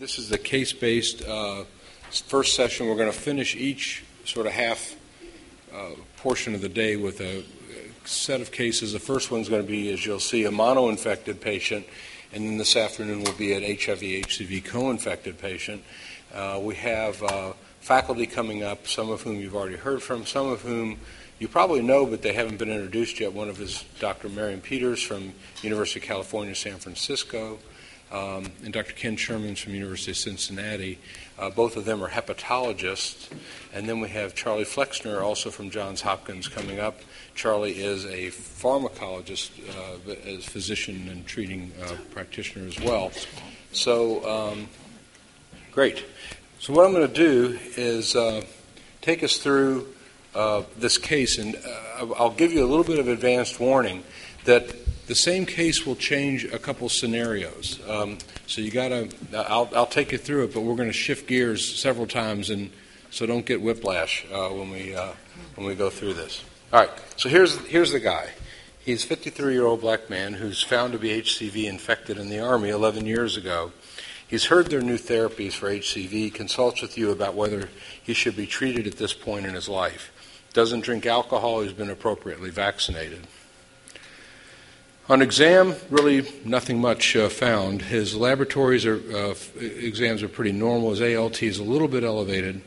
This is the case-based uh, first session. We're going to finish each sort of half uh, portion of the day with a set of cases. The first one's going to be, as you'll see, a mono-infected patient, and then this afternoon will be an HIV/HCV co-infected patient. Uh, we have uh, faculty coming up, some of whom you've already heard from, some of whom you probably know, but they haven't been introduced yet. One of is Dr. Marion Peters from University of California, San Francisco um, and Dr. Ken Sherman from University of Cincinnati. Uh, both of them are hepatologists. And then we have Charlie Flexner, also from Johns Hopkins, coming up. Charlie is a pharmacologist, uh, a physician and treating uh, practitioner as well. So, um, great. So, what I'm going to do is uh, take us through uh, this case, and uh, I'll give you a little bit of advanced warning that the same case will change a couple scenarios. Um, so you got to, I'll, I'll take you through it, but we're going to shift gears several times, and so don't get whiplash uh, when we uh, when we go through this. All right. So here's here's the guy. He's a 53 year old black man who's found to be HCV infected in the army 11 years ago. He's heard their new therapies for HCV, consults with you about whether he should be treated at this point in his life. Doesn't drink alcohol, he's been appropriately vaccinated. On exam, really nothing much uh, found. His laboratories are, uh, exams are pretty normal. His ALT is a little bit elevated.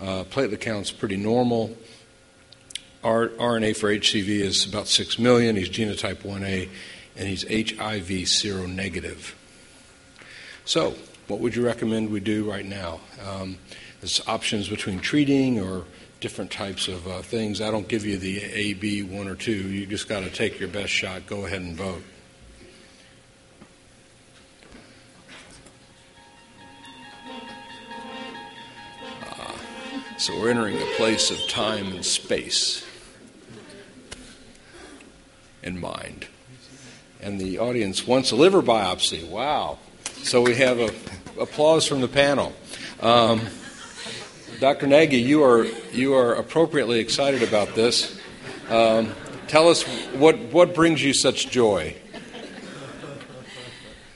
Uh, platelet count's pretty normal. R- RNA for HCV is about 6 million. He's genotype 1A, and he's HIV seronegative. So, what would you recommend we do right now? Um, there's options between treating or different types of uh, things. I don't give you the A, B, one or two. You just got to take your best shot. Go ahead and vote. Uh, so we're entering a place of time and space and mind. And the audience wants a liver biopsy. Wow. So we have a, applause from the panel. Um, Dr. Naggie, you are, you are appropriately excited about this. Um, tell us what, what brings you such joy?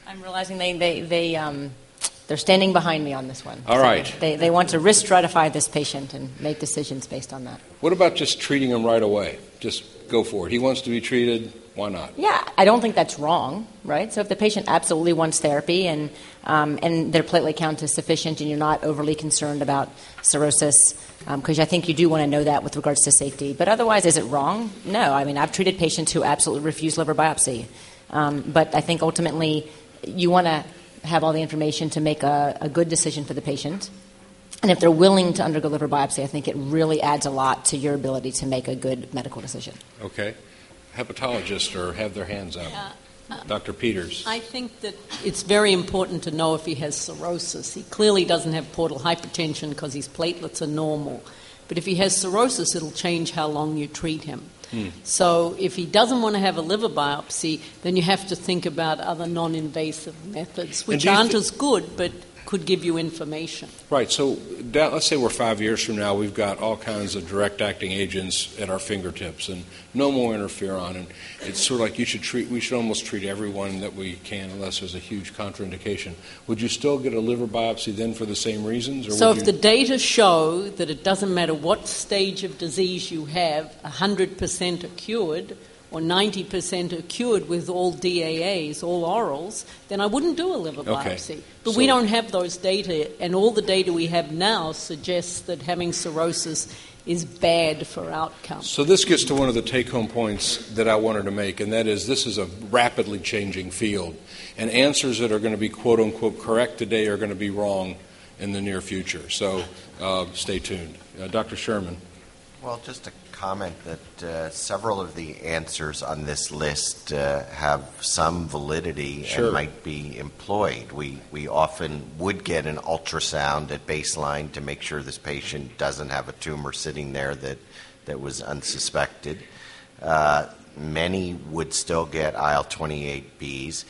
I'm realizing they, they, they, um, they're standing behind me on this one. All so right. They, they want to risk stratify this patient and make decisions based on that. What about just treating him right away? Just go for it. He wants to be treated. Why not? Yeah, I don't think that's wrong, right? So if the patient absolutely wants therapy and um, and their platelet count is sufficient, and you're not overly concerned about cirrhosis, because um, I think you do want to know that with regards to safety. But otherwise, is it wrong? No. I mean, I've treated patients who absolutely refuse liver biopsy, um, but I think ultimately you want to have all the information to make a, a good decision for the patient. And if they're willing to undergo liver biopsy, I think it really adds a lot to your ability to make a good medical decision. Okay hepatologists or have their hands up. Yeah. Um, Dr. Peters. I think that it's very important to know if he has cirrhosis. He clearly doesn't have portal hypertension because his platelets are normal. But if he has cirrhosis, it'll change how long you treat him. Hmm. So if he doesn't want to have a liver biopsy, then you have to think about other non invasive methods, which aren't th- as good, but could give you information. Right. So that, let's say we're five years from now, we've got all kinds of direct acting agents at our fingertips, and no more interferon. And it's sort of like you should treat. We should almost treat everyone that we can, unless there's a huge contraindication. Would you still get a liver biopsy then for the same reasons? so if you... the data show that it doesn't matter what stage of disease you have, 100% are cured or 90% are cured with all DAAs, all orals, then I wouldn't do a liver biopsy. But so we don't have those data, and all the data we have now suggests that having cirrhosis is bad for outcomes. So this gets to one of the take-home points that I wanted to make, and that is this is a rapidly changing field, and answers that are going to be quote unquote correct today are going to be wrong in the near future. So uh, stay tuned, uh, Dr. Sherman. Well, just a comment that uh, several of the answers on this list uh, have some validity sure. and might be employed. We, we often would get an ultrasound at baseline to make sure this patient doesn't have a tumor sitting there that, that was unsuspected. Uh, many would still get IL 28Bs.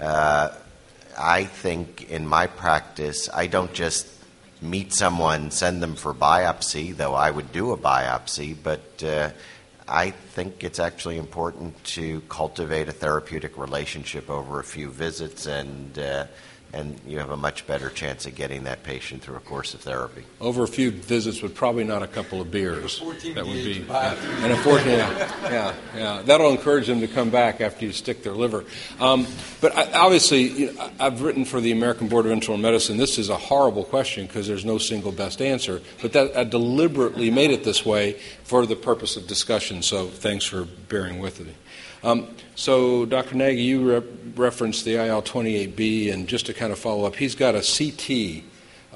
Uh, I think in my practice, I don't just meet someone, send them for biopsy, though I would do a biopsy, but uh, I think it's actually important to cultivate a therapeutic relationship over a few visits and uh, and you have a much better chance of getting that patient through a course of therapy. Over a few visits, but probably not a couple of beers. that would be, yeah. and unfortunately, yeah, yeah, yeah, that'll encourage them to come back after you stick their liver. Um, but I, obviously, you know, I- I've written for the American Board of Internal Medicine. This is a horrible question because there's no single best answer. But that I deliberately made it this way for the purpose of discussion. So thanks for bearing with me. Um, so, Dr. Naggie, you re- referenced the IL-28B, and just to kind of follow up, he's got a CT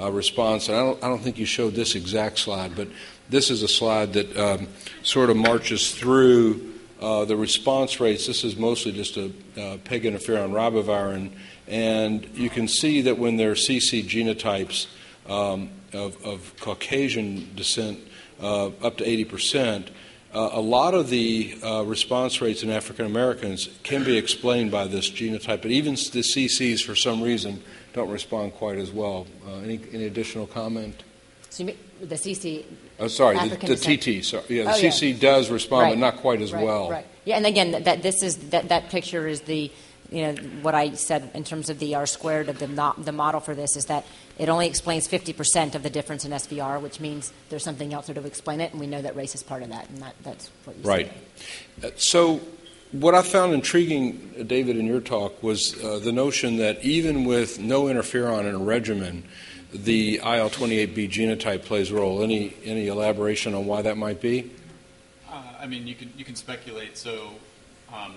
uh, response, and I don't, I don't think you showed this exact slide, but this is a slide that um, sort of marches through uh, the response rates. This is mostly just a uh, peg interferon ribavirin, and you can see that when there are CC genotypes um, of, of Caucasian descent uh, up to 80 percent, uh, a lot of the uh, response rates in African Americans can be explained by this genotype, but even the CCs, for some reason, don't respond quite as well. Uh, any, any additional comment? So you mean the CC. Oh, sorry, the, African the. TT. Sorry, yeah, the Oh, yeah. CC does respond, but not quite as Right, well. Right. Yeah, and again, that, that this is that, that picture is the you know what I said in terms of the R squared of the not, the model for this is that it only explains 50% of the difference in SVR, which means there's something else there to explain it, and we know that race is part of that, and that, that's what you Right. said. Uh, So, what I found intriguing, uh, David, in your talk was uh, the notion that even with no interferon in a regimen, the IL 28B genotype plays a role. Any, any elaboration on why that might be? Uh, I mean, you can you can speculate. So, um,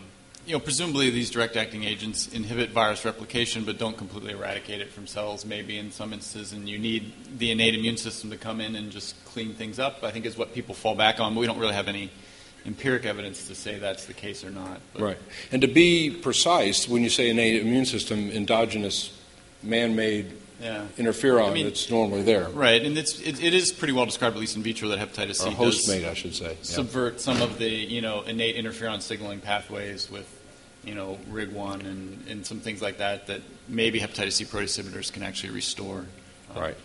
you know, presumably these direct-acting agents inhibit virus replication, but don't completely eradicate it from cells. Maybe in some instances, and you need the innate immune system to come in and just clean things up. I think is what people fall back on. But we don't really have any empiric evidence to say that's the case or not. But Right. And to be precise, when you say innate immune system, endogenous, man-made Yeah. interferon I mean- that's normally there, Right, and it's it, it is pretty well described, at least in vitro, that hepatitis C or does host-made, I should say. Yeah. subvert some of the you know innate interferon signaling pathways with you know RIG1 and, and some things like that that maybe hepatitis C protease inhibitors can actually restore. Uh, Right.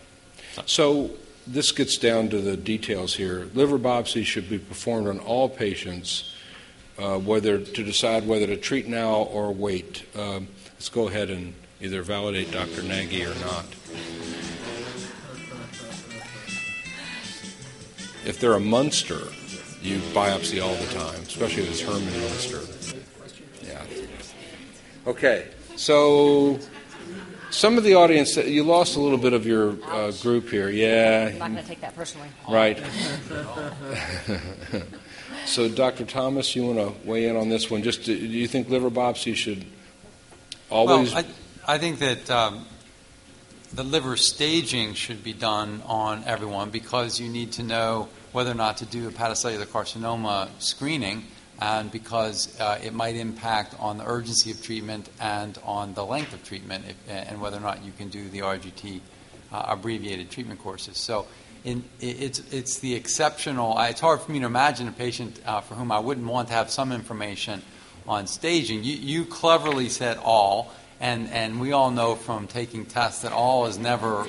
So this gets down to the details here. Liver biopsy should be performed on all patients, uh, whether to decide whether to treat now or wait. Um, let's go ahead and either validate Dr. Naggie or not. If they're a Munster, you biopsy all the time, especially if it's Herman Munster. Yeah. Okay. So some of the audience, you lost a little bit of your uh, group here. Yeah. I'm Yeah. not going to take that personally. Right. so, Dr. Thomas, you want to weigh in on this one? Just do do you think liver biopsy should always? Well, I, I think that um, the liver staging should be done on everyone because you need to know whether or not to do a hepatocellular carcinoma screening, and because uh, it might impact on the urgency of treatment and on the length of treatment, if, and whether or not you can do the RGT uh, abbreviated treatment courses. So. In, it's, it's the exceptional. It's hard for me to imagine a patient uh, for whom I wouldn't want to have some information on staging. You, you cleverly said all, and, and we all know from taking tests that all is never.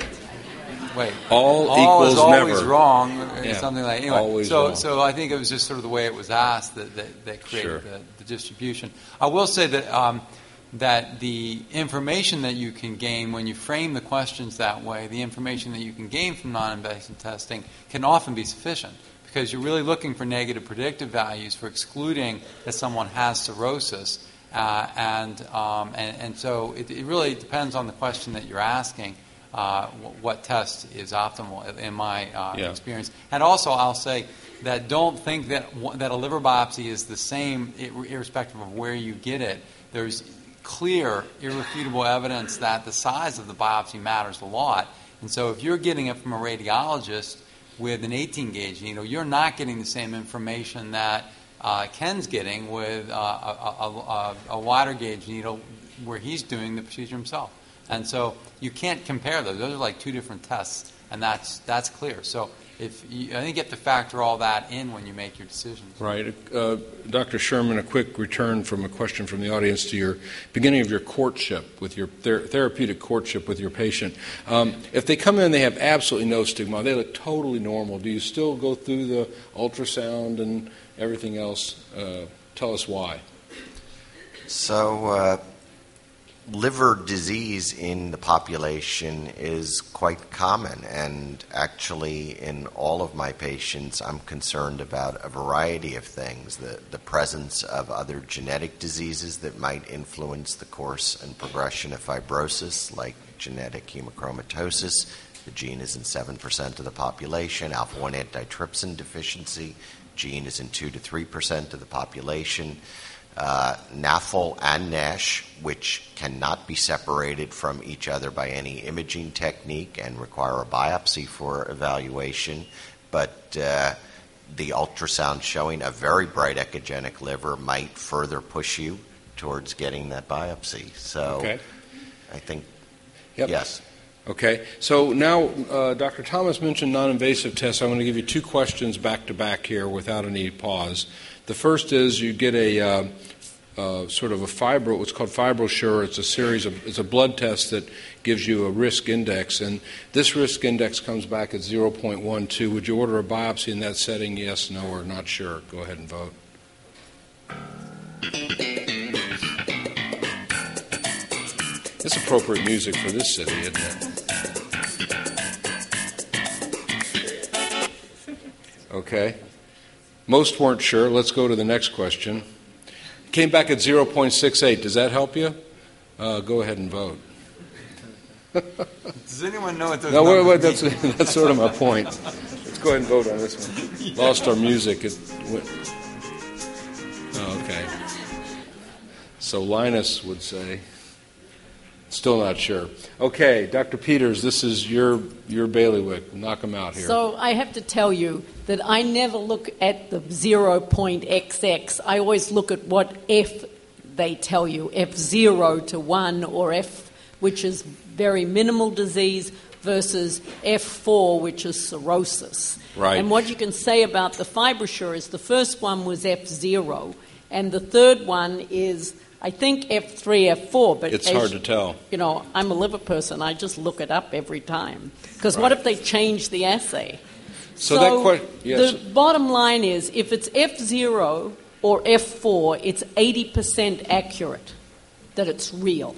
Wait, All is equals always never. wrong, or Yeah, something like anyway. always so, wrong. so I think it was just sort of the way it was asked that that, that created Sure. the, the distribution. I will say that um, that the information that you can gain when you frame the questions that way, the information that you can gain from non-invasive testing, can often be sufficient because you're really looking for negative predictive values for excluding that someone has cirrhosis. Uh, and, um, and and so it, it really depends on the question that you're asking. Uh, what test is optimal in my uh, Yeah. experience? And also, I'll say that don't think that that a liver biopsy is the same, irrespective of where you get it. There's clear, irrefutable evidence that the size of the biopsy matters a lot. And so, if you're getting it from a radiologist with an 18 gauge needle, you're not getting the same information that uh, Ken's getting with uh, a, a, a, a wider gauge needle where he's doing the procedure himself. And so you can't compare those. Those are like two different tests, and that's that's clear. So if you, I think you have to factor all that in when you make your decisions. Right. Uh, Dr. Sherman, a quick return from a question from the audience to your beginning of your courtship with your ther- therapeutic courtship with your patient. Um, if they come in, they have absolutely no stigma, they look totally normal. Do you still go through the ultrasound and everything else? Uh, tell us why. So, uh, liver disease in the population is quite common, and actually, in all of my patients, I'm concerned about a variety of things. The, the presence of other genetic diseases that might influence the course and progression of fibrosis, like genetic hemochromatosis. The gene is in 7% of the population, alpha 1 antitrypsin deficiency, gene is in 2 to 3% of the population uh, NAFL and NASH, which cannot be separated from each other by any imaging technique and require a biopsy for evaluation. But uh, the ultrasound showing a very bright echogenic liver might further push you towards getting that biopsy. So Okay. I think, Yep. yes. Okay, so now uh, Dr. Thomas mentioned non invasive tests. I'm going to give you two questions back to back here without any pause. The first is you get a uh, uh, sort of a fibro, what's called FibroSure. It's a series of, it's a blood test that gives you a risk index, and this risk index comes back at 0.12. Would you order a biopsy in that setting? Yes, no, or not sure? Go ahead and vote. It's appropriate music for this city, isn't it? Okay. Most weren't sure. Let's go to the next question. Came back at 0.68. Does that help you? Uh, go ahead and vote. Does anyone know what those No, wait, wait, that's, that's sort of my point. Let's go ahead and vote on this one. Lost our music. It went. Oh, okay. So Linus would say, still not sure. Okay, Dr. Peters, this is your your bailiwick. Knock him out here. So I have to tell you that I never look at the 0.xx. I always look at what F they tell you, F0 to 1 or F, which is very minimal disease, versus F4, which is cirrhosis. Right. And what you can say about the FibroSure is the first one was F0, and the third one is, I think, F3, F4. But it's as hard to tell. you know, I'm a liver person. I just look it up every time. Because what if they change the assay? So that que- yes. The bottom line is if it's F0 or F4, it's 80% accurate that it's real.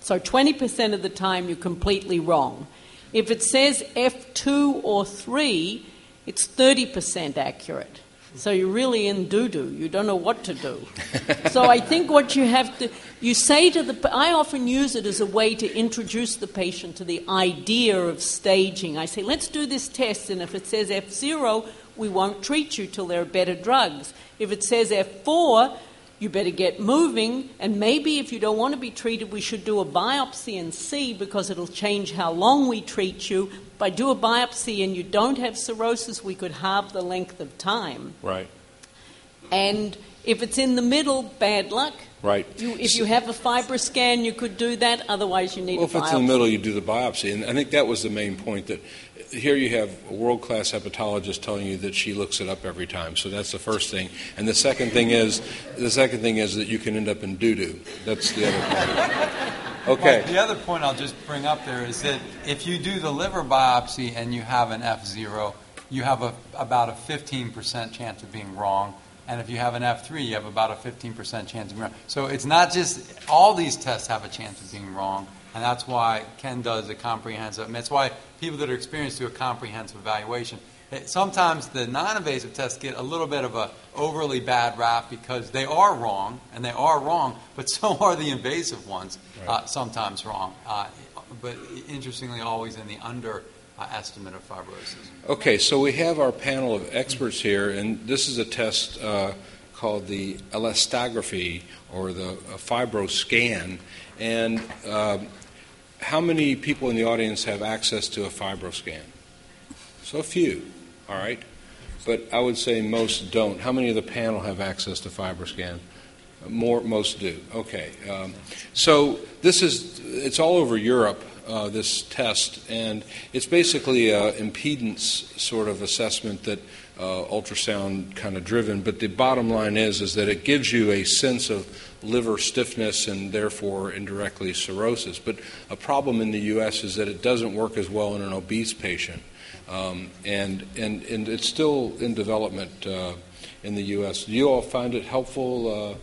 So 20% of the time you're completely wrong. If it says F2 or 3, it's 30% accurate. So you're really in doo doo. You don't know what to do. so I think what you have to, you say to the, I often use it as a way to introduce the patient to the idea of staging. I say, let's do this test, and if it says F0, we won't treat you till there are better drugs. If it says F4, you better get moving, and maybe if you don't want to be treated, we should do a biopsy and see because it'll change how long we treat you. If I do a biopsy and you don't have cirrhosis, we could halve the length of time. Right. And if it's in the middle, bad luck. Right. You, if you have a fibroscan, you could do that. Otherwise, you need Well, a if it's in the middle, you do the biopsy. And I think that was the main point that here you have a world class hepatologist telling you that she looks it up every time. So that's the first thing. And the second thing is the second thing is that you can end up in doo doo. That's the other part. Okay. Well, the other point I'll just bring up there is that if you do the liver biopsy and you have an F0, you have a, about a 15% chance of being wrong. And if you have an F3, you have about a 15% chance of being wrong. So it's not just all these tests have a chance of being wrong. And that's why Ken does a comprehensive, that's why people that are experienced do a comprehensive evaluation. It- Sometimes the non-invasive tests get a little bit of a overly bad rap because they are wrong, and they are wrong, but so are the invasive ones, uh, sometimes wrong. Uh, but interestingly, always in the under uh, estimate of fibrosis. Okay, so we have our panel of experts here, and this is a test uh, called the elastography or the uh, fibroscan. And um how many people in the audience have access to a fibroscan? So few, all right. But I would say most don't. How many of the panel have access to FibroScan? More, most do. Okay. Um, so this is, it's all over Europe, uh, this test, and it's basically an impedance sort of assessment that uh, ultrasound kind of driven. But the bottom line is, is that it gives you a sense of liver stiffness and therefore indirectly cirrhosis. But a problem in the U.S. is that it doesn't work as well in an obese patient. Um, and, and, and it's still in development uh, in the U.S. Do you all find it helpful uh,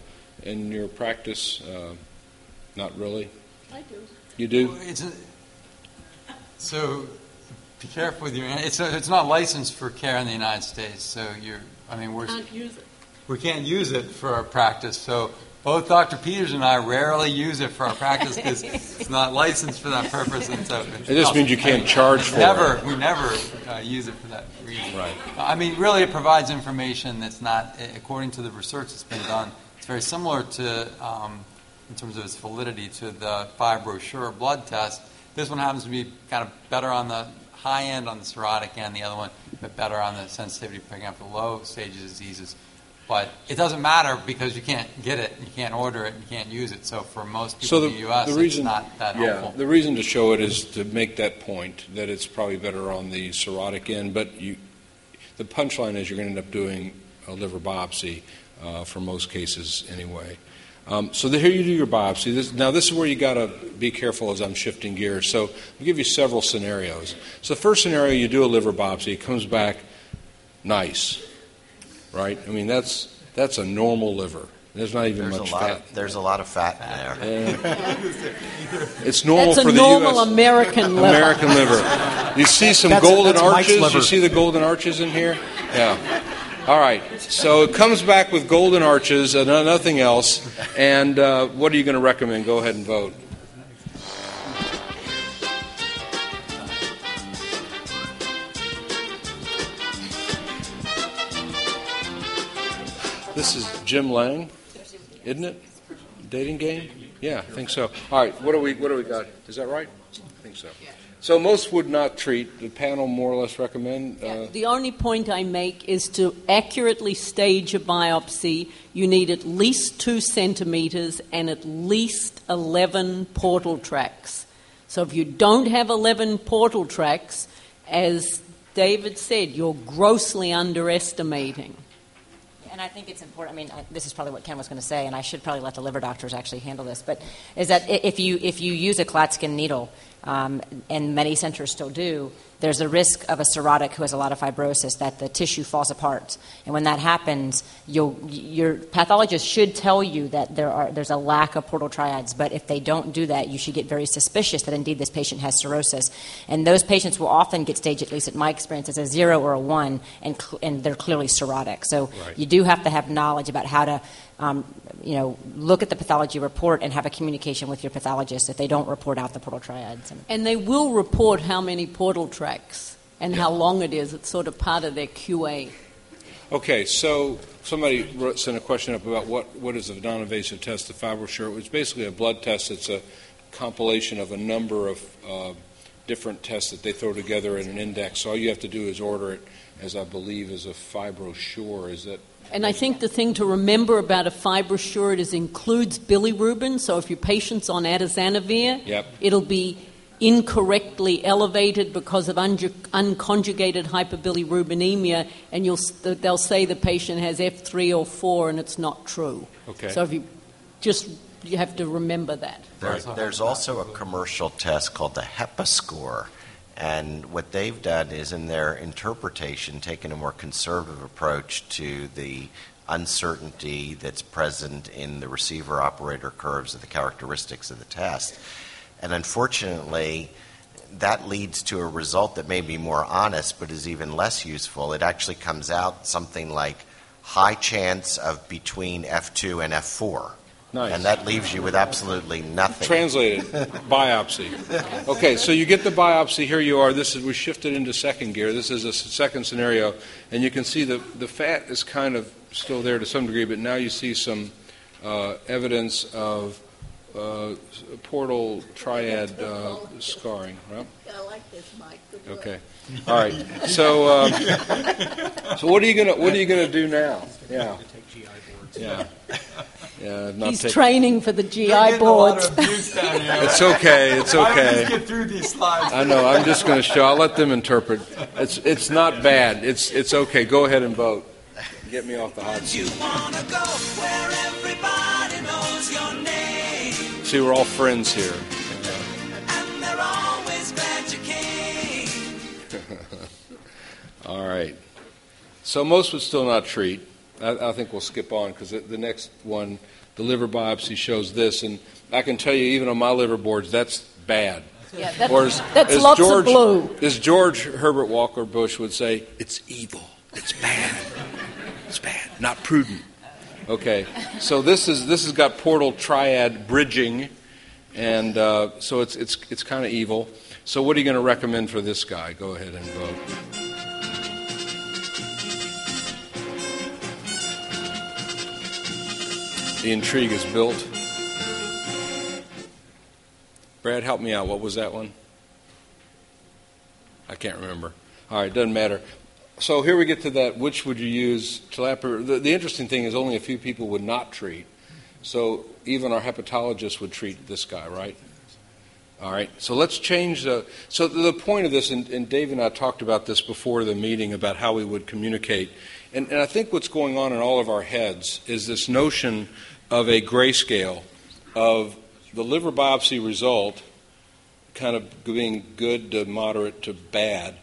in your practice? Uh, not really? I do. You do? It's a, so be careful with your. It's a, it's not licensed for care in the United States. So you're. I mean, we're Can't use it. we can't use it for our practice. So both Dr. Peters and I rarely use it for our practice because it's not licensed for that purpose. And so It just means you can't charge for never, it. We never uh, use it for that reason. Right. I mean, really, it provides information that's not, according to the research that's been done, it's very similar to, um, in terms of its validity, to the FibroSure blood test. This one happens to be kind of better on the high end on the cirrhotic end, the other one a bit better on the sensitivity picking up the low stage diseases. But it doesn't matter because you can't get it, you can't order it, you can't use it. So for most people So the, in the U.S., the reason, it's not that yeah, helpful. the reason to show it is to make that point that it's probably better on the cirrhotic end. But you, the punchline is you're going to end up doing a liver biopsy uh, for most cases anyway. Um, so the, here you do your biopsy. This, now this is where you got to be careful as I'm shifting gears. So I'll give you several scenarios. So the first scenario, you do a liver biopsy. It comes back nice, right? I mean that's that's a normal liver. There's not even There's a much lot. fat. Of, there's a lot of fat in there. It's normal That's for a the normal U.S. American liver. American liver. You see some That's- golden that's arches. liver. You see the golden arches in here? Yeah. All right. So it comes back with golden arches and nothing else. And uh, what are you going to recommend? Go ahead and vote. This is Jim Lange, isn't it? Dating game? Yeah, I think so. All right, what do we what do we got? Is that right? I think so. So most would not treat. The panel more or less recommend. Uh, The only point I make is to accurately stage a biopsy, you need at least two centimeters and at least 11 portal tracts. So if you don't have 11 portal tracts, as David said, you're grossly underestimating. And I think it's important. I mean, I, this is probably what Ken was going to say, and I should probably let the liver doctors actually handle this. But is that if you if you use a Klatskin needle, um, and many centers still do, there's a risk of a cirrhotic who has a lot of fibrosis that the tissue falls apart. And when that happens, you'll, your pathologist should tell you that there are there's a lack of portal triads. But if they don't do that, you should get very suspicious that indeed this patient has cirrhosis. And those patients will often get staged, at least in my experience, as a zero or a one, and cl- and they're clearly cirrhotic. So Right. you do have to have knowledge about how to, um, you know, look at the pathology report and have a communication with your pathologist if they don't report out the portal triads. And And they will report how many portal tracts and how long it is. It's sort of part of their QA. Okay, so somebody wrote, sent a question up about what, what is a non-invasive test, the FibroSure. It's basically a blood test. It's a compilation of a number of uh, different tests that they throw together in an index. So all you have to do is order it, as I believe, is a FibroSure. Is that And I think the thing to remember about a FibroSure is includes bilirubin. So if your patient's on atazanavir, Yep. it'll be incorrectly elevated because of unju- unconjugated hyperbilirubinemia, and you'll, they'll say the patient has F3 or 4, and it's not true. Okay. So if you just you have to remember that. There, there's also a commercial test called the Hepascore. And what they've done is, in their interpretation, taken a more conservative approach to the uncertainty that's present in the receiver operator curves of the characteristics of the test. And unfortunately, that leads to a result that may be more honest but is even less useful. It actually comes out something like high chance of between F2 and F4. Nice. And that leaves you with absolutely nothing. translated? biopsy. Okay, so you get the biopsy. Here you are. This is we shifted into second gear. This is a second scenario, and you can see the the fat is kind of still there to some degree, but now you see some uh, evidence of uh, portal triad uh, scarring. Right? I like this, Mike. Okay. All right. So, um, so what are you gonna what are you gonna do now? Yeah. Yeah. Yeah. Not He's take, training for the GI You're getting a lot boards. of abuse down here. it's okay. It's Why don't okay. get through these slides? I know. I'm just going to show. I'll let them interpret. It's it's not bad. It's it's okay. Go ahead and vote. Get me off the hot seat. You wanna go where everybody knows your name, See, we're all friends here. and they're always glad you came. All right. So most would still not treat. I, I think we'll skip on because the, the next one, the liver biopsy, shows this. And I can tell you, even on my liver boards, that's bad. Yeah, that's, Or as, that's as lots George, of blue. As George Herbert Walker Bush would say, it's evil. It's bad. It's bad. Not prudent. Okay, so this is this has got portal triad bridging, and uh, so it's it's it's kind of evil. So what are you going to recommend for this guy? Go ahead and vote. The intrigue is built. Brad, help me out. What was that one? I can't remember. All right, doesn't matter. So here we get to that. Which would you use? Telaper. The, the interesting thing is only a few people would not treat. So even our hepatologist would treat this guy, right? All right. So let's change the. So the point of this, and, and Dave and I talked about this before the meeting about how we would communicate. And, and I think what's going on in all of our heads is this notion of a grayscale of the liver biopsy result kind of being good to moderate to bad,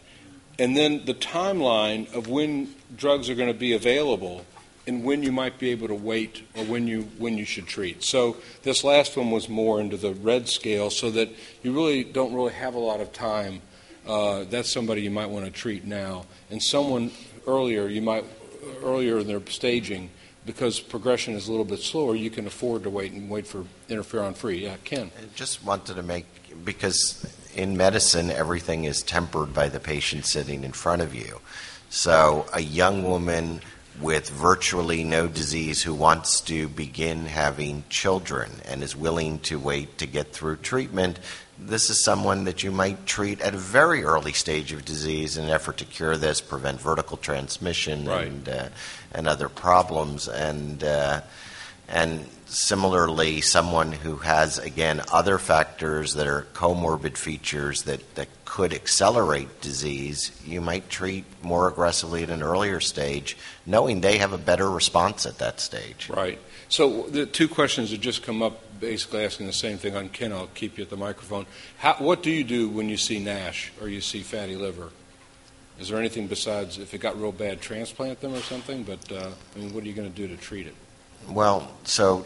and then the timeline of when drugs are going to be available and when you might be able to wait or when you when you should treat. So this last one was more into the red scale, so that you really don't really have a lot of time. Uh, that's somebody you might want to treat now, and someone earlier you might earlier in their staging because progression is a little bit slower. You can afford to wait and wait for interferon free. Yeah, Ken. I just wanted to make because in medicine everything is tempered by the patient sitting in front of you. So a young woman with virtually no disease who wants to begin having children and is willing to wait to get through treatment, this is someone that you might treat at a very early stage of disease in an effort to cure this, prevent vertical transmission, Right. and uh, and other problems. And uh, and similarly, someone who has again other factors that are comorbid features that that could accelerate disease, you might treat more aggressively at an earlier stage, knowing they have a better response at that stage. Right. So the two questions that just come up, basically asking the same thing on Ken. I'll keep you at the microphone. How, what do you do when you see NASH or you see fatty liver? Is there anything besides if it got real bad, transplant them or something? But uh, I mean, what are you going to do to treat it? Well, so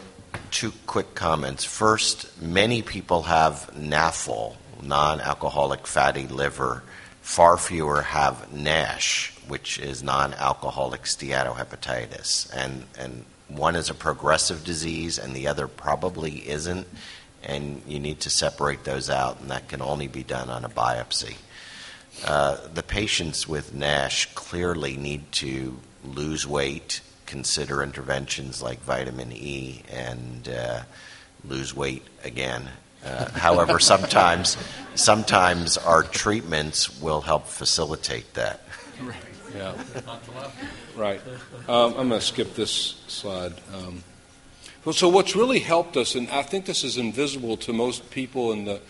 two quick comments. First, many people have NAFL, non alcoholic fatty liver. Far fewer have NASH, which is non alcoholic steatohepatitis. And, and one is a progressive disease, and the other probably isn't. And you need to separate those out, and that can only be done on a biopsy. Uh, the patients with NASH clearly need to lose weight, consider interventions like vitamin E, and uh, lose weight again. Uh, however, sometimes, sometimes our treatments will help facilitate that. Yeah. Right. Um, I'm going to skip this slide. Um, well, so what's really helped us, and I think this is invisible to most people in the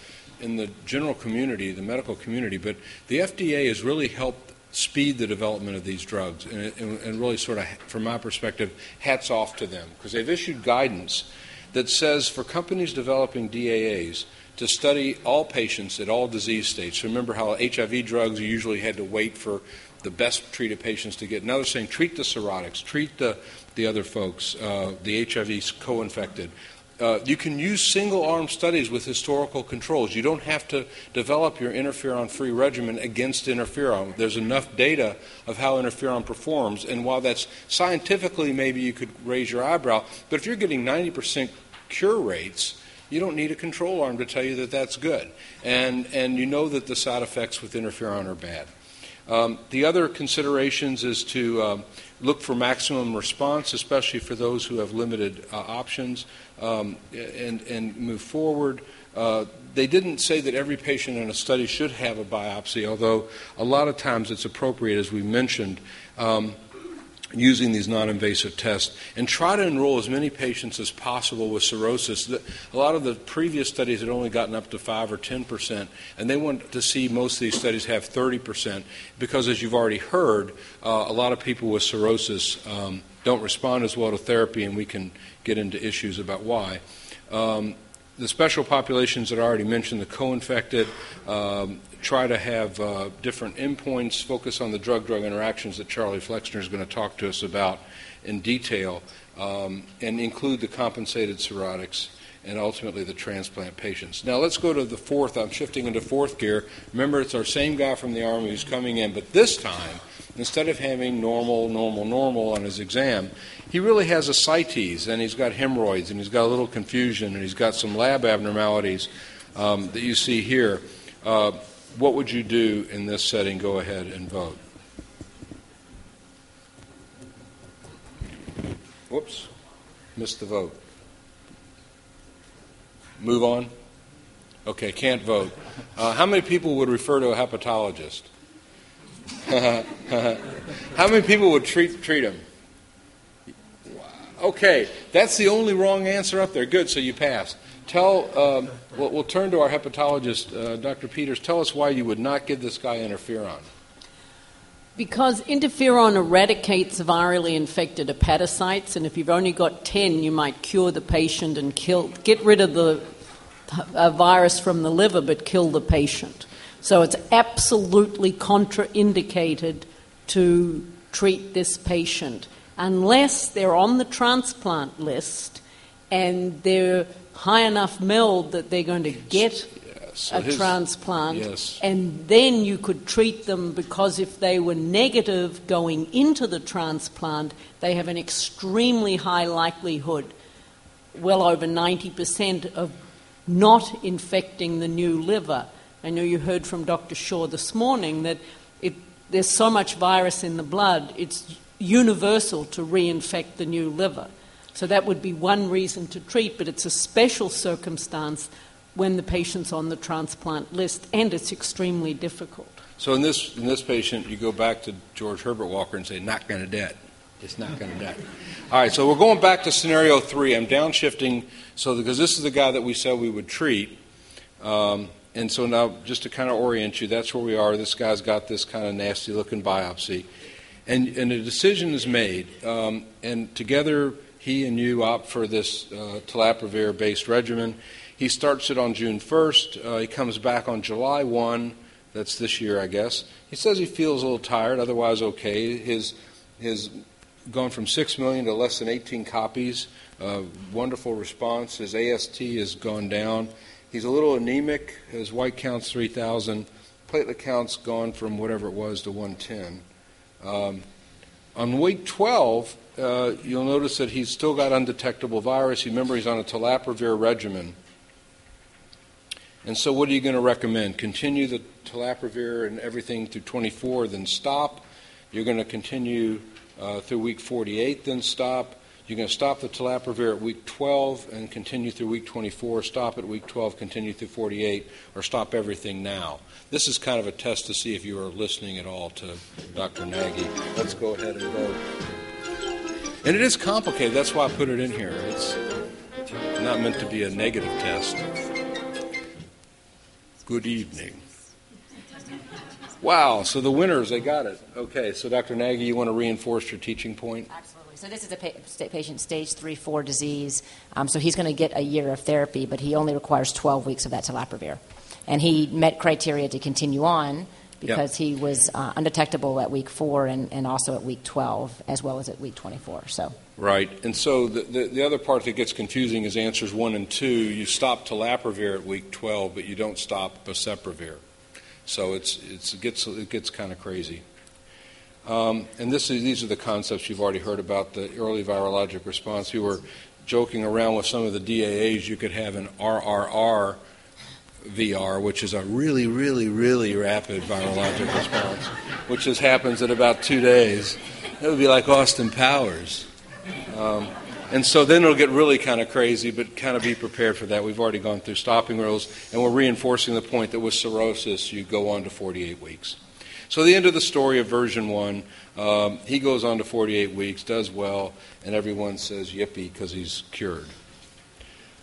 in the general community, the medical community, but the FDA has really helped speed the development of these drugs, and, and, and really sort of, from my perspective, hats off to them because they've issued guidance that says for companies developing DAAs to study all patients at all disease states. Remember how HIV drugs usually had to wait for the best treated patients to get. Now they're saying treat the cirrhotics, treat the, the other folks, uh, the HIV co infected. Uh, you can use single arm studies with historical controls. You don't have to develop your interferon free regimen against interferon. There's enough data of how interferon performs, and while that's scientifically maybe you could raise your eyebrow, but if you're getting 90% cure rates, you don't need a control arm to tell you that that's good. And, and you know that the side effects with interferon are bad. Um, the other considerations is to um, look for maximum response, especially for those who have limited uh, options, um, and, and move forward. Uh, they didn't say that every patient in a study should have a biopsy, although a lot of times it's appropriate, as we mentioned. Um, using these non-invasive tests and try to enroll as many patients as possible with cirrhosis. A lot of the previous studies had only gotten up to 5 or 10 percent, and they want to see most of these studies have 30 percent because, as you've already heard, uh, a lot of people with cirrhosis um, don't respond as well to therapy, and we can get into issues about why. Um, the special populations that I already mentioned, the co-infected, um, try to have uh, different endpoints, focus on the drug-drug interactions that Charlie Flexner is going to talk to us about in detail, um, and include the compensated cirrhotics. and ultimately the transplant patients. Now let's go to the fourth. I'm shifting into fourth gear. Remember, it's our same guy from the Army who's coming in, but this time, instead of having normal, normal, normal on his exam, he really has ascites and he's got hemorrhoids and he's got a little confusion and he's got some lab abnormalities um, that you see here. Uh, what would you do in this setting? Go ahead and vote. Whoops, missed the vote. Move on. Okay, can't vote. Uh, how many people would refer to a hepatologist? how many people would treat treat him? Okay, that's the only wrong answer up there. Good, so you passed. Tell, um, we'll, we'll, turn to our hepatologist, uh, Dr. Peters. Tell us why you would not give this guy interferon. Because interferon eradicates virally infected hepatocytes, and if you've only got 10, you might cure the patient and kill, get rid of the uh, virus from the liver but kill the patient. So it's absolutely contraindicated to treat this patient unless they're on the transplant list and they're high enough MELD that they're going to get so a his, transplant, yes. and then you could treat them because if they were negative going into the transplant, they have an extremely high likelihood, well over 90%, of not infecting the new liver. I know you heard from Dr. Shaw this morning that it, there's so much virus in the blood, it's universal to reinfect the new liver. So that would be one reason to treat, but it's a special circumstance when the patient's on the transplant list, and it's extremely difficult. So in this in this patient, you go back to George Herbert Walker and say, "Not going to debt." It's not going to die." All right, so we're going back to scenario three. I'm downshifting, so because this is the guy that we said we would treat. Um, and so now, just to kind of orient you, that's where we are. This guy's got this kind of nasty looking biopsy. And, and a decision is made. Um, and together, he and you opt for this uh, telaprevir based regimen. He starts it on June 1st. Uh, he comes back on July 1. That's this year, I guess. He says he feels a little tired, otherwise, okay. His, his gone from 6 million to less than 18 copies. Uh, wonderful response. His AST has gone down. He's a little anemic. His white count's 3,000. Platelet count's gone from whatever it was to 110. Um, on week 12, uh, you'll notice that he's still got undetectable virus. Remember, he's on a telaprevir regimen. And so, what are you going to recommend? Continue the telaprevir and everything through 24, then stop. You're going to continue uh, through week 48, then stop. You're going to stop the telaprevir at week 12 and continue through week 24, stop at week 12, continue through 48, or stop everything now. This is kind of a test to see if you are listening at all to Dr. Naggie. Let's go ahead and vote. And it is complicated. That's why I put it in here. It's not meant to be a negative test. Good evening. Wow, so the winners, they got it. Okay, so Dr. Naggie, you want to reinforce your teaching point? Absolutely. So this is a pa- patient stage 3 4 disease. Um, so he's going to get a year of therapy, but he only requires 12 weeks of that telaprevir. And he met criteria to continue on because yep. he was uh, undetectable at week 4 and, and also at week 12 as well as at week 24. So Right. And so the, the, the, other part that gets confusing is answers one and two. You stop telaprevir at week 12, but you don't stop boceprevir. So it's, it's, it gets, it gets kind of crazy. Um, and is, these are the concepts you've already heard about the early virologic response. We were joking around with some of the DAAs. You could have an RRR VR, which is a really, really, really rapid virologic response, which just happens in about two days. It would be like Austin Powers. Um, and so then it'll get really kind of crazy, but kind of be prepared for that. We've already gone through stopping rules, and we're reinforcing the point that with cirrhosis, you go on to 48 weeks. So the end of the story of version one, um, he goes on to 48 weeks, does well, and everyone says yippee because he's cured.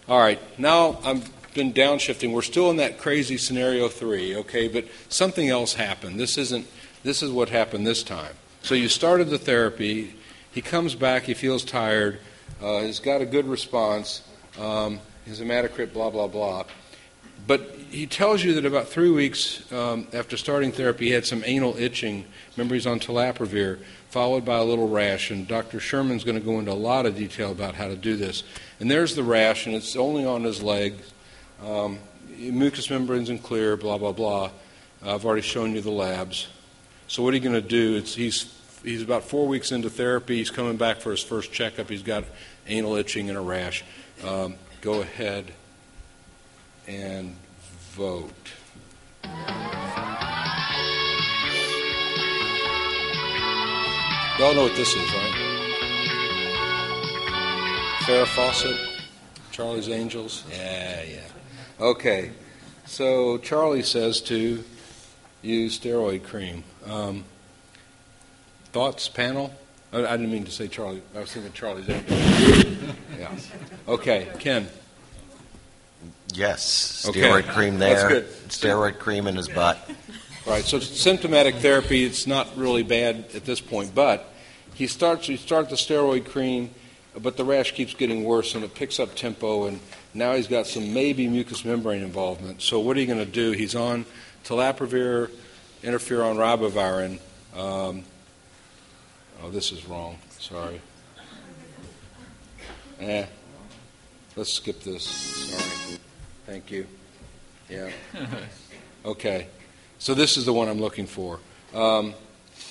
All right, now I've been downshifting. We're still in that crazy scenario three, okay, but something else happened. This isn't. This is what happened this time. So you started the therapy. He comes back, he feels tired, uh, he's got a good response, um, his hematocrit, blah, blah, blah. But he tells you that about three weeks um, after starting therapy, he had some anal itching. Remember, he's on telaprevir, followed by a little rash. And Dr. Sherman's going to go into a lot of detail about how to do this. And there's the rash, and it's only on his legs. Um, mucous membranes and clear, blah, blah, blah. I've already shown you the labs. So what are you going to do? It's, he's, he's about four weeks into therapy. He's coming back for his first checkup. He's got anal itching and a rash. Um, go ahead and vote. Y'all know what this is, right? Farrah Fawcett, Charlie's Angels. Yeah, yeah. Okay, so Charlie says to use steroid cream. Um, thoughts, panel? I, I didn't mean to say Charlie. I was thinking Charlie's Angels. yeah. Okay, Ken. Yes, Okay. steroid cream That's there. good. Steroid cream in his butt. All right, so symptomatic therapy, it's not really bad at this point, but he starts, you start the steroid cream, but the rash keeps getting worse and it picks up tempo, and now he's got some maybe mucous membrane involvement. So what are you going to do? He's on telaprevir, interferon ribavirin. Um, oh, this is wrong. Sorry. Eh, let's skip this. Sorry. Thank you. Yeah. Okay. So this is the one I'm looking for. Um,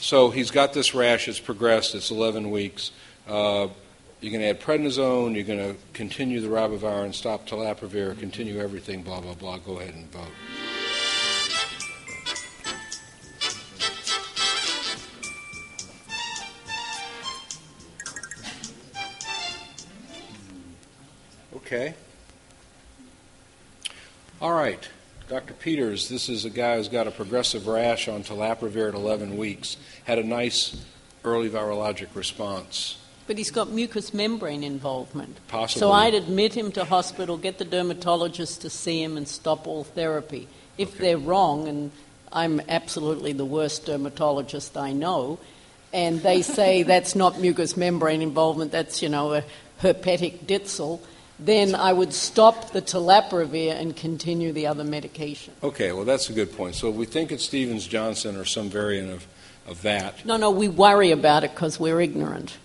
so he's got this rash. It's progressed. It's 11 weeks. Uh, you're going to add prednisone. You're going to continue the ribavirin, stop telaprevir, continue everything. Blah blah blah. Go ahead and vote. Okay. All right. Dr. Peters, this is a guy who's got a progressive rash on telaprevir at 11 weeks. Had a nice early virologic response. But he's got mucous membrane involvement. Possibly. So I'd admit him to hospital, get the dermatologist to see him, and stop all therapy. If Okay. they're wrong, and I'm absolutely the worst dermatologist I know, and they say that's not mucous membrane involvement, that's, you know, a herpetic ditzel, then I would stop the telaprevir and continue the other medication. Okay, well, that's a good point. So if we think it's Stevens Johnson or some variant of, of that, No, no, we worry about it because we're ignorant.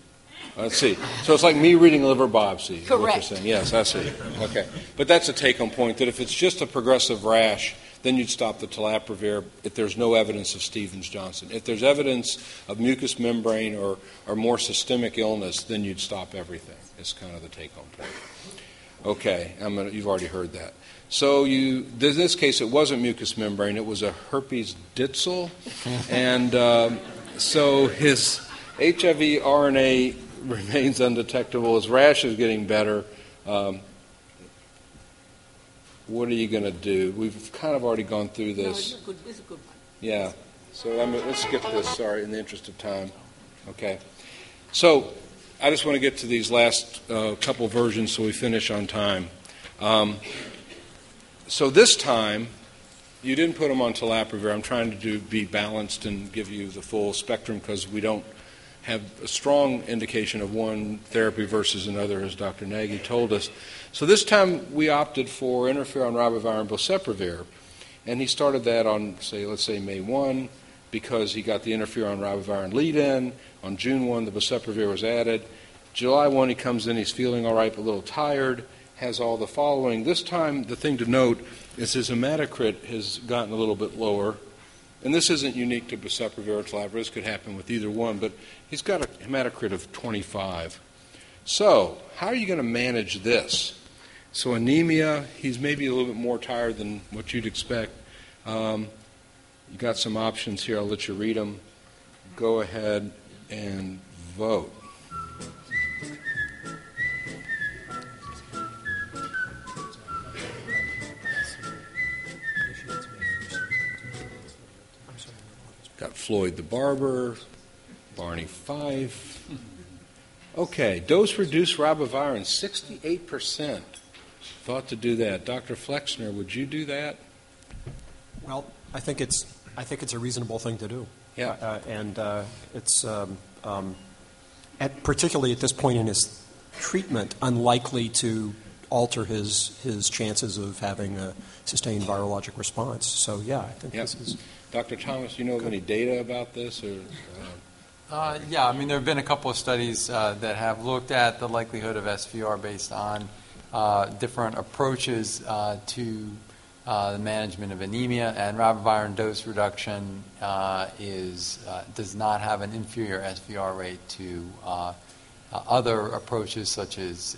let's see. So it's like me reading liver biopsy. is What you're Correct. Yes, I see. Okay. But that's a take home point that if it's just a progressive rash, then you'd stop the telaprevir if there's no evidence of Stevens Johnson. If there's evidence of mucous membrane or, or more systemic illness, then you'd stop everything. It's kind of the take home point. Okay, I'm gonna, you've already heard that. So you, in this case, it wasn't mucous membrane; it was a herpes ditzel, and um, so his HIV RNA remains undetectable. His rash is getting better. Um, what are you going to do? We've kind of already gone through No, this. it's a good, it's a good one. Yeah. So I'm, let's skip this. Sorry, in the interest of time. Okay. So I just want to get to these last uh, couple versions so we finish on time. Um, so this time, you didn't put them on telaprevir. I'm trying to do, be balanced and give you the full spectrum because we don't have a strong indication of one therapy versus another, as Dr. Naggie told us. So this time we opted for interferon ribavirin boceprevir, and he started that on, say, let's say May 1, because he got the interferon ribavirin lead-in. On June 1, the boceprevir was added. July 1, he comes in, he's feeling all right, but a little tired, has all the following. This time, the thing to note is his hematocrit has gotten a little bit lower. And this isn't unique to boceprevir or telaprevir. This could happen with either one, but he's got a hematocrit of 25. So, how are you going to manage this? So, anemia, he's maybe a little bit more tired than what you'd expect. Um, you got some options here. I'll let you read them. Go ahead and vote. Got Floyd the Barber, Barney Fife. Okay, dose reduced ribavirin, 68%. Thought to do that. Dr. Flexner, would you do that? Well, I think it's I think it's a reasonable thing to do. Yeah. Uh, and uh, it's um, um, at, particularly at this point in his treatment, unlikely to alter his, his chances of having a sustained virologic response. So, yeah, I think Yep. this is. Dr. Thomas, do you know of any data about this? Or, uh, Uh, yeah, I mean, there have been a couple of studies uh, that have looked at the likelihood of SVR based on uh, different approaches uh, to uh, the management of anemia, and ribavirin dose reduction uh, is uh, does not have an inferior SVR rate to uh, uh, other approaches such as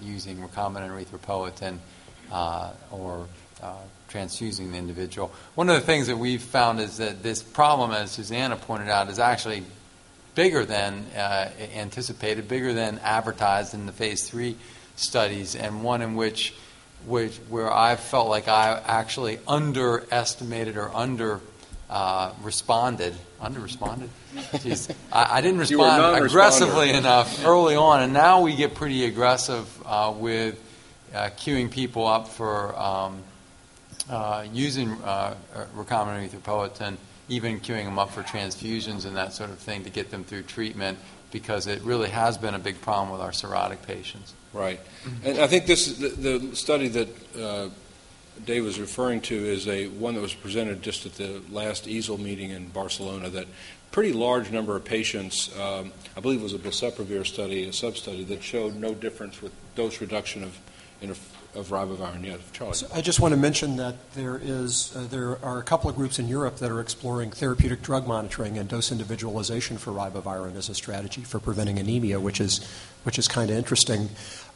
using recombinant erythropoietin or transfusing the individual. One of the things that we've found is that this problem, as Susanna pointed out, is actually bigger than anticipated, bigger than advertised in the phase three studies, and one in which, which where I felt like I actually underestimated or under uh, responded. Under responded? Jeez. I, I didn't You were a respond aggressively enough early on, and now we get pretty aggressive uh, with uh, queuing people up for um, uh, using uh, uh, recombinant erythropoietin, even queuing them up for transfusions and that sort of thing to get them through treatment, because it really has been a big problem with our cirrhotic patients. Right. And I think this the, the study that uh, Dave was referring to is a one that was presented just at the last EASL meeting in Barcelona. That pretty large number of patients, um, I believe it was a boceprevir study, a sub-study that showed no difference with dose reduction of of ribavirin. Yeah, Charlie. So I just want to mention that there is uh, there are a couple of groups in Europe that are exploring therapeutic drug monitoring and dose individualization for ribavirin as a strategy for preventing anemia, which is which is kind of interesting.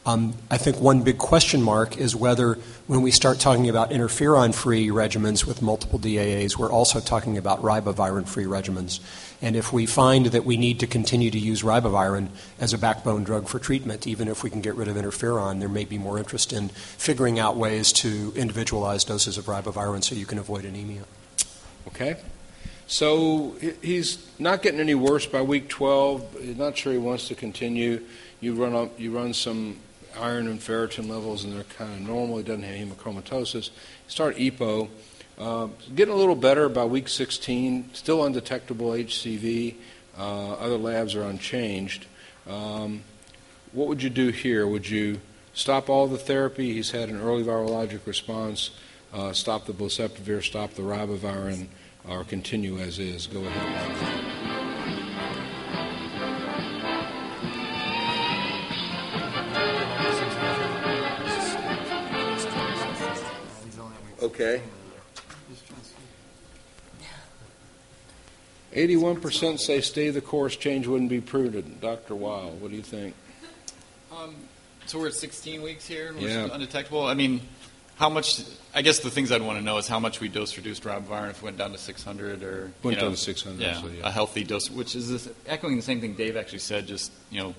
Um, I think one big question mark is whether, when we start talking about interferon-free regimens with multiple DAAs, we're also talking about ribavirin-free regimens. And if we find that we need to continue to use ribavirin as a backbone drug for treatment, even if we can get rid of interferon, there may be more interest in figuring out ways to individualize doses of ribavirin so you can avoid anemia. Okay. So he's not getting any worse by week 12. He's not sure he wants to continue. You run up, you run some iron and ferritin levels, and they're kind of normal. He doesn't have hemochromatosis. Start EPO. Uh, getting a little better by week 16. Still undetectable HCV. Uh, other labs are unchanged. Um, what would you do here? Would you stop all the therapy? He's had an early virologic response. Uh, stop the boceprevir, stop the ribavirin, or continue as is. Go ahead. Okay. 81% say stay the course, change wouldn't be prudent. Dr. Weil, what do you think? Um, so we're at 16 weeks here, and we're Yeah. undetectable. I mean, how much? I guess the things I'd want to know is how much we dose reduced ribavirin if we went down to 600 or Went you know, down to 600, Yeah, so, yeah. a healthy dose, which is this, echoing the same thing Dave actually said. Just you know,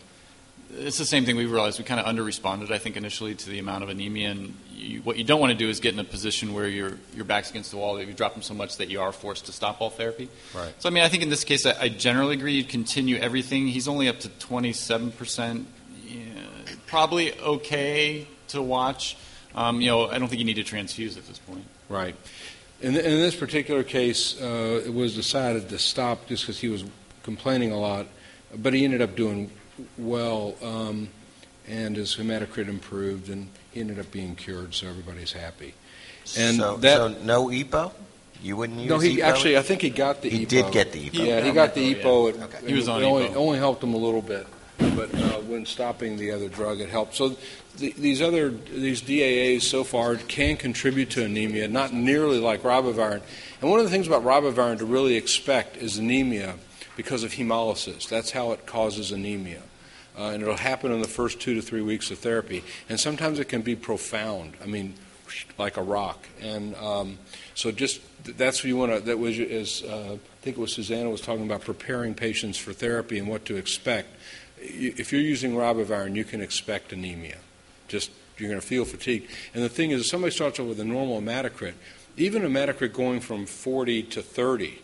it's the same thing we realized. We kind of under-responded, I think, initially to the amount of anemia, and you, what you don't want to do is get in a position where your your back's against the wall. That you drop them so much that you are forced to stop all therapy. Right. So I mean, I think in this case, I, I generally agree. You'd continue everything. He's only up to 27 percent. Probably okay to watch. Um, you know, I don't think you need to transfuse at this point. Right. In, in this particular case, uh, it was decided to stop just because he was complaining a lot, but he ended up doing well, um, and his hematocrit improved, and he ended up being cured, so everybody's happy. And so, that- so no EPO? You wouldn't use No, he EPO? actually, I think he got the EPO. He EPO. did get the EPO. Yeah, he got the Yeah. EPO. It, Okay. He was it on only, EPO. only helped him a little bit, but uh, when stopping the other drug, it helps. So the, these other these DAAs so far can contribute to anemia, not nearly like ribavirin. And one of the things about ribavirin to really expect is anemia because of hemolysis. That's how it causes anemia. Uh, and it'll happen in the first two to three weeks of therapy. And sometimes it can be profound. I mean, like a rock. And um, so just that's what you want to. That was as uh, I think it was Susanna was talking about preparing patients for therapy and what to expect. If you're using ribavirin, you can expect anemia. Just you're going to feel fatigued. And the thing is, if somebody starts off with a normal hematocrit, even a hematocrit going from 40 to 30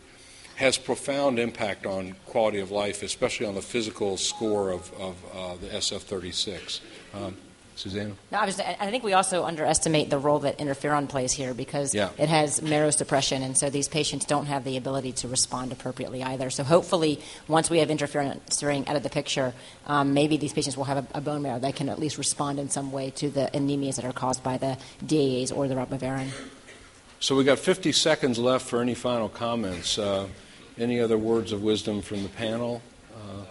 has profound impact on quality of life, especially on the physical score of, of uh, the SF36. Um, Susanna? No, I, was, I think we also underestimate the role that interferon plays here because Yeah. it has marrow suppression, and so these patients don't have the ability to respond appropriately either. So hopefully, once we have interferon stirring out of the picture, um, maybe these patients will have a, a bone marrow that can at least respond in some way to the anemias that are caused by the DAAs or the ribavirin. So we've got 50 seconds left for any final comments. Uh, any other words of wisdom from the panel? Uh,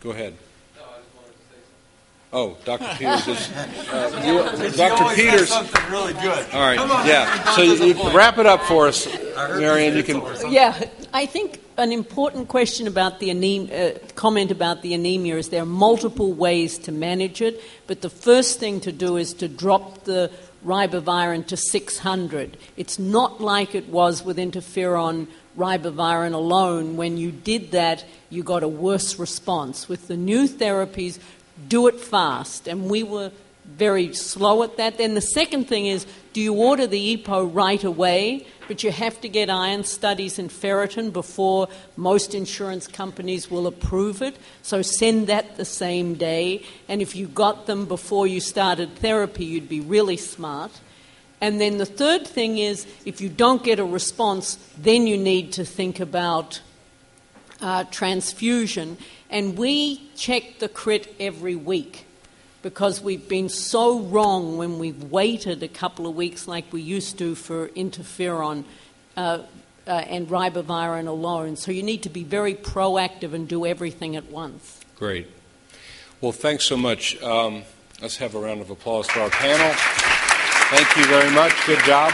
go ahead. Oh, Dr. Peters is. Uh, you, Dr. Peters. something really good. All right. Yeah. So you, you wrap it up for us, Marion. You can. Yeah, I think an important question about the anemia, uh, comment about the anemia is there are multiple ways to manage it, but the first thing to do is to drop the ribavirin to 600. It's not like it was with interferon ribavirin alone. When you did that, you got a worse response. With the new therapies, do it fast. And we were very slow at that. Then the second thing is do you order the EPO right away? But you have to get iron studies and ferritin before most insurance companies will approve it. So send that the same day. And if you got them before you started therapy, you'd be really smart. And then the third thing is if you don't get a response, then you need to think about uh, transfusion. And we check the crit every week because we've been so wrong when we've waited a couple of weeks like we used to for interferon uh, uh, and ribavirin alone. So you need to be very proactive and do everything at once. Great. Well, thanks so much. Um, let's have a round of applause for our panel. Thank you very much. Good job.